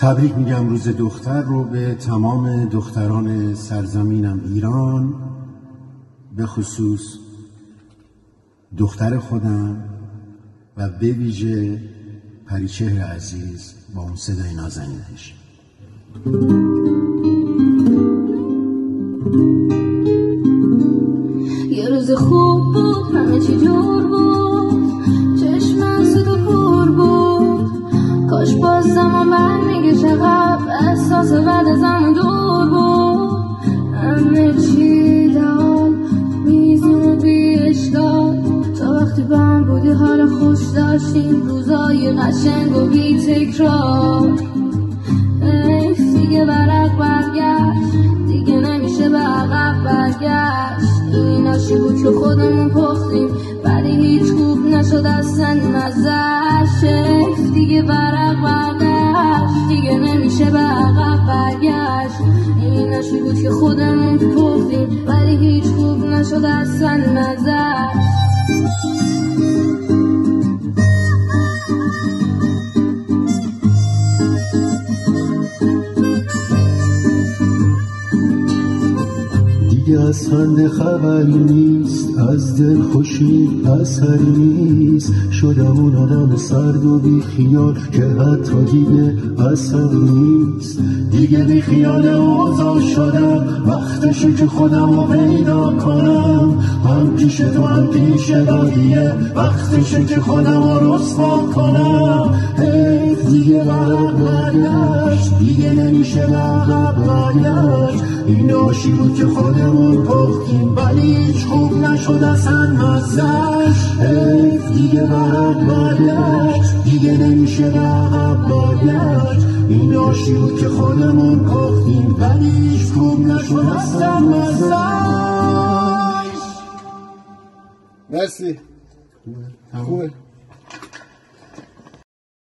تبریک میگم روز دختر رو به تمام دختران سرزمینم ایران به خصوص دختر خودم و به ویژه پریچهر عزیز با اون صدای نازنینش. یه روز خوب بود همه چی جور بود. احساس بعد زمان دور بود همه چی دال میزون و اشکال تا وقتی بهم بودی حال خوش داشتیم. روزای قشنگ و بی تکرار. دیگه برق برگشت. دیگه نمیشه به عقب برگشت. این آشی بود که خودمون پختیم ولی هیچ خوب نشد مزش حیف این آشی بود که خودمون پختیم ولی هیچ خوب نشد اصلا مزش از خنده خبری نیست از دل خوشی اثری نیست. شدم اون آدم سرد و بی خیال که حتی دیگه اثر نیست. دیگه بی خیال اوضاع شدم وقتشه که خودم رو پیدا کنم. هم پیش تو هم پیش دادیه وقتشه که خودم رو رسوا کنم. دیگه برق برگشت دیگه نمیشه عقب برگشت این آشی بود که خودمون پختیم ولی هیچ خوب نشد اصلا مزش حیف دیگه برق برگشت دیگه نمیشه به عقب برگشت این آشی بود که خودمون پختیم ولی هیچ خوب نشد اصلا مزش مرسی. خوبه.